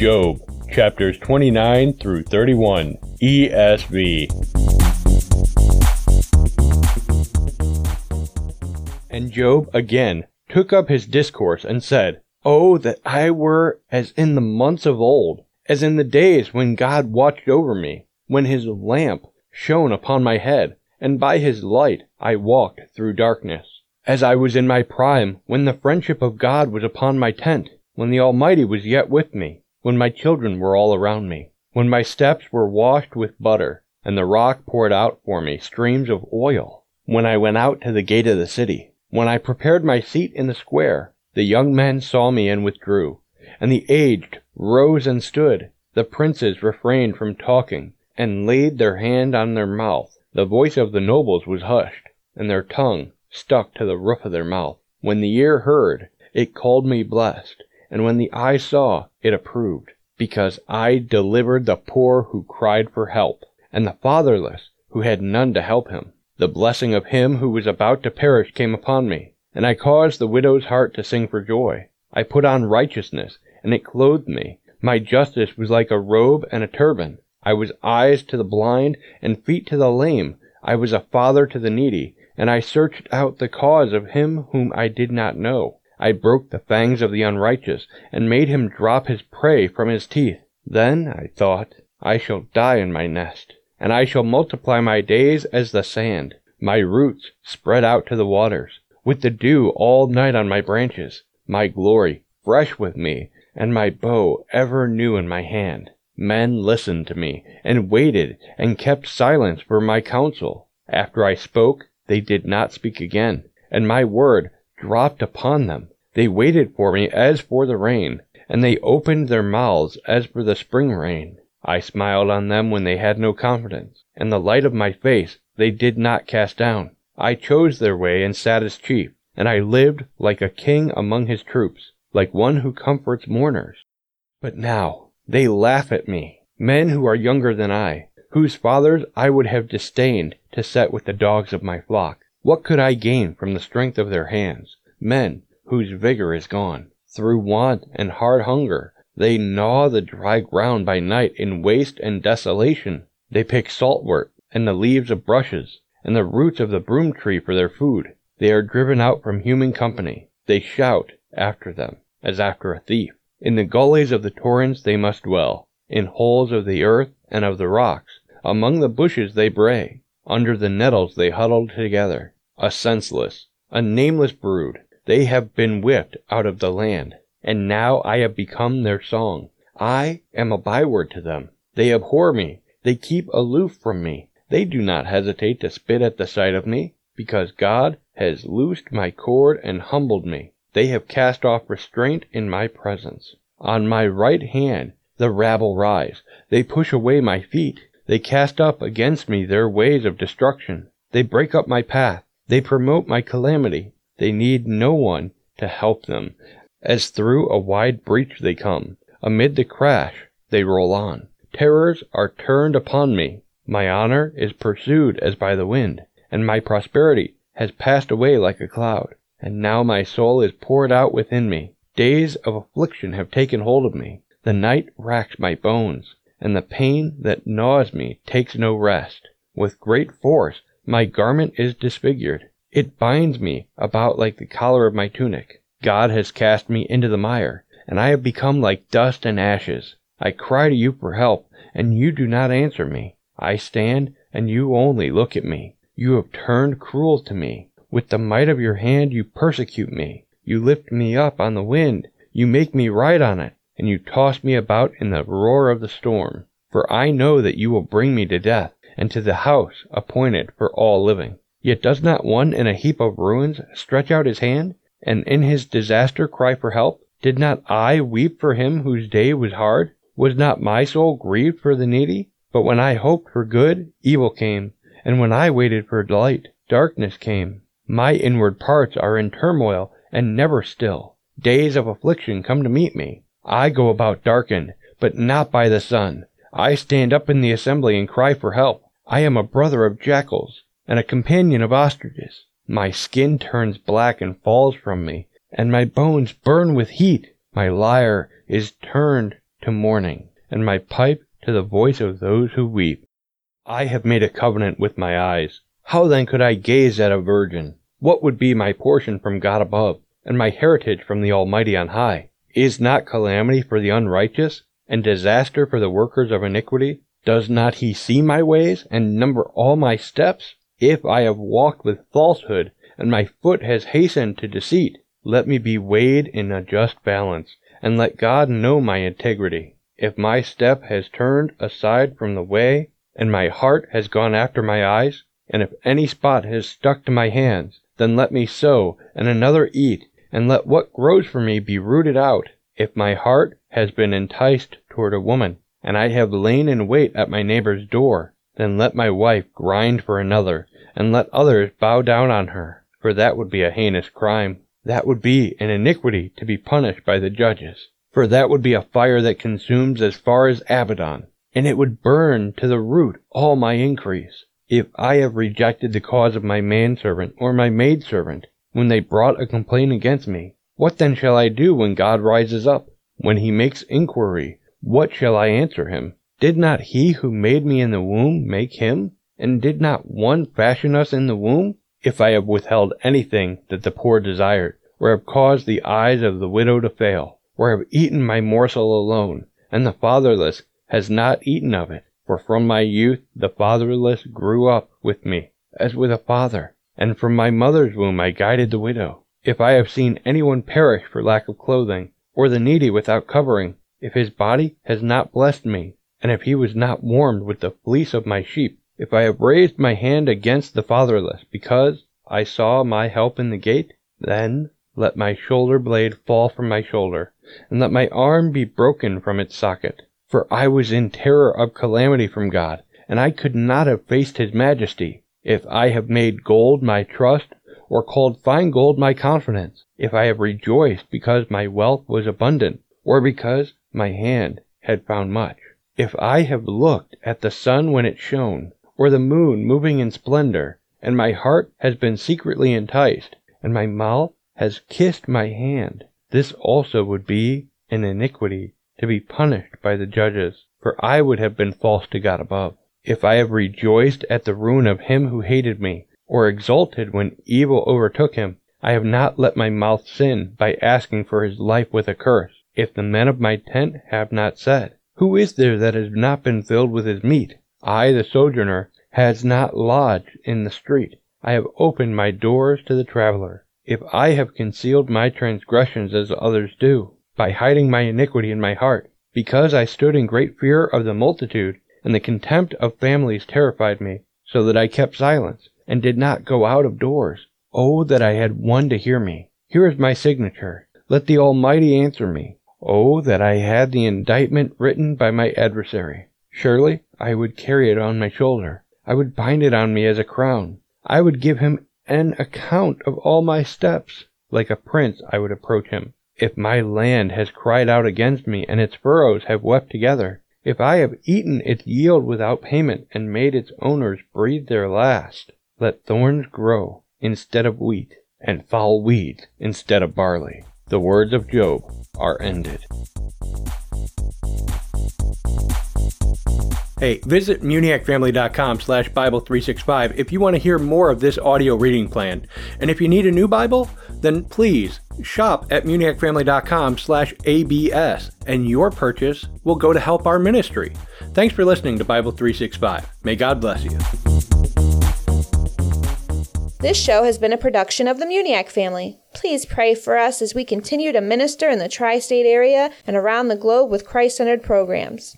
Job, chapters 29 through 31, ESV. And Job again took up his discourse and said, Oh, that I were as in the months of old, as in the days when God watched over me, when his lamp shone upon my head, and by his light I walked through darkness. As I was in my prime, when the friendship of God was upon my tent, when the Almighty was yet with me, when my children were all around me, when my steps were washed with butter, and the rock poured out for me streams of oil, when I went out to the gate of the city, when I prepared my seat in the square, the young men saw me and withdrew, and the aged rose and stood, the princes refrained from talking, and laid their hand on their mouth. The voice of the nobles was hushed, and their tongue stuck to the roof of their mouth. When the ear heard, it called me blessed and when the eye saw, it approved, because I delivered the poor who cried for help, and the fatherless who had none to help him. The blessing of him who was about to perish came upon me, and I caused the widow's heart to sing for joy. I put on righteousness, and it clothed me. My justice was like a robe and a turban. I was eyes to the blind and feet to the lame. I was a father to the needy, and I searched out the cause of him whom I did not know. I broke the fangs of the unrighteous, and made him drop his prey from his teeth. Then, I thought, I shall die in my nest, and I shall multiply my days as the sand, my roots spread out to the waters, with the dew all night on my branches, my glory fresh with me, and my bow ever new in my hand. Men listened to me, and waited, and kept silence for my counsel. After I spoke, they did not speak again, and my word dropped upon them. They waited for me as for the rain, and they opened their mouths as for the spring rain. I smiled on them when they had no confidence, and the light of my face they did not cast down. I chose their way and sat as chief, and I lived like a king among his troops, like one who comforts mourners. But now they laugh at me, men who are younger than I, whose fathers I would have disdained to set with the dogs of my flock. What could I gain from the strength of their hands? Men whose vigor is gone. Through want and hard hunger, they gnaw the dry ground by night in waste and desolation. They pick saltwort and the leaves of brushes and the roots of the broom tree for their food. They are driven out from human company. They shout after them as after a thief. In the gullies of the torrents they must dwell, in holes of the earth and of the rocks. Among the bushes they bray. Under the nettles they huddled together, a senseless, a nameless brood. They have been whipped out of the land, and now I have become their song. I am a byword to them. They abhor me. They keep aloof from me. They do not hesitate to spit at the sight of me, because God has loosed my cord and humbled me. They have cast off restraint in my presence. On my right hand the rabble rise. They push away my feet. They cast up against me their ways of destruction. They break up my path. They promote my calamity. They need no one to help them. As through a wide breach they come. Amid the crash they roll on. Terrors are turned upon me. My honor is pursued as by the wind, and my prosperity has passed away like a cloud. And now my soul is poured out within me. Days of affliction have taken hold of me. The night racks my bones, and the pain that gnaws me takes no rest. With great force my garment is disfigured. It binds me about like the collar of my tunic. God has cast me into the mire, and I have become like dust and ashes. I cry to you for help, and you do not answer me. I stand, and you only look at me. You have turned cruel to me. With the might of your hand you persecute me. You lift me up on the wind. You make me ride on it and you toss me about in the roar of the storm. For I know that you will bring me to death, and to the house appointed for all living. Yet does not one in a heap of ruins stretch out his hand, and in his disaster cry for help? Did not I weep for him whose day was hard? Was not my soul grieved for the needy? But when I hoped for good, evil came, and when I waited for light, darkness came. My inward parts are in turmoil and never still. Days of affliction come to meet me. I go about darkened, but not by the sun. I stand up in the assembly and cry for help. I am a brother of jackals, and a companion of ostriches. My skin turns black and falls from me, and my bones burn with heat. My lyre is turned to mourning, and my pipe to the voice of those who weep. I have made a covenant with my eyes. How then could I gaze at a virgin? What would be my portion from God above, and my heritage from the Almighty on high? Is not calamity for the unrighteous, and disaster for the workers of iniquity? Does not he see my ways, and number all my steps? If I have walked with falsehood, and my foot has hastened to deceit, let me be weighed in a just balance, and let God know my integrity. If my step has turned aside from the way, and my heart has gone after my eyes, and if any spot has stuck to my hands, then let me sow, and another eat, and let what grows for me be rooted out. If my heart has been enticed toward a woman, and I have lain in wait at my neighbor's door, then let my wife grind for another, and let others bow down on her for that would be a heinous crime. That would be an iniquity to be punished by the judges. For that would be a fire that consumes as far as Abaddon, and it would burn to the root all my increase. If I have rejected the cause of my manservant or my maidservant, when they brought a complaint against me, what then shall I do when God rises up? When he makes inquiry, what shall I answer him? Did not he who made me in the womb make him? And did not one fashion us in the womb? if I have withheld anything that the poor desired, or have caused the eyes of the widow to fail, or have eaten my morsel alone, and the fatherless has not eaten of it. For from my youth the fatherless grew up with me, as with a father, and from my mother's womb I guided the widow. If I have seen anyone perish for lack of clothing, or the needy without covering, if his body has not blessed me, and if he was not warmed with the fleece of my sheep, if I have raised my hand against the fatherless, because I saw my help in the gate, then let my shoulder blade fall from my shoulder, and let my arm be broken from its socket. For I was in terror of calamity from God, and I could not have faced his majesty. If I have made gold my trust, or called fine gold my confidence, if I have rejoiced because my wealth was abundant, or because my hand had found much, if I have looked at the sun when it shone, or the moon moving in splendor, and my heart has been secretly enticed, and my mouth has kissed my hand. This also would be an iniquity to be punished by the judges, for I would have been false to God above. If I have rejoiced at the ruin of him who hated me, or exulted when evil overtook him, I have not let my mouth sin by asking for his life with a curse. If the men of my tent have not said, Who is there that has not been filled with his meat? I, the sojourner, has not lodged in the street. I have opened my doors to the traveler. If I have concealed my transgressions as others do, by hiding my iniquity in my heart, because I stood in great fear of the multitude, and the contempt of families terrified me, so that I kept silence, and did not go out of doors. Oh, that I had one to hear me! Here is my signature. Let the Almighty answer me. Oh, that I had the indictment written by my adversary. Surely I would carry it on my shoulder. I would bind it on me as a crown. I would give him an account of all my steps. Like a prince I would approach him. If my land has cried out against me, and its furrows have wept together, if I have eaten its yield without payment, and made its owners breathe their last, let thorns grow instead of wheat, and foul weeds instead of barley. The words of Job are ended. Hey, visit muniacfamily.com slash Bible365 if you want to hear more of this audio reading plan. And if you need a new Bible, then please shop at muniacfamily.com slash ABS and your purchase will go to help our ministry. Thanks for listening to Bible 365. May God bless you. This show has been a production of the Muniac family. Please pray for us as we continue to minister in the tri state area and around the globe with Christ centered programs.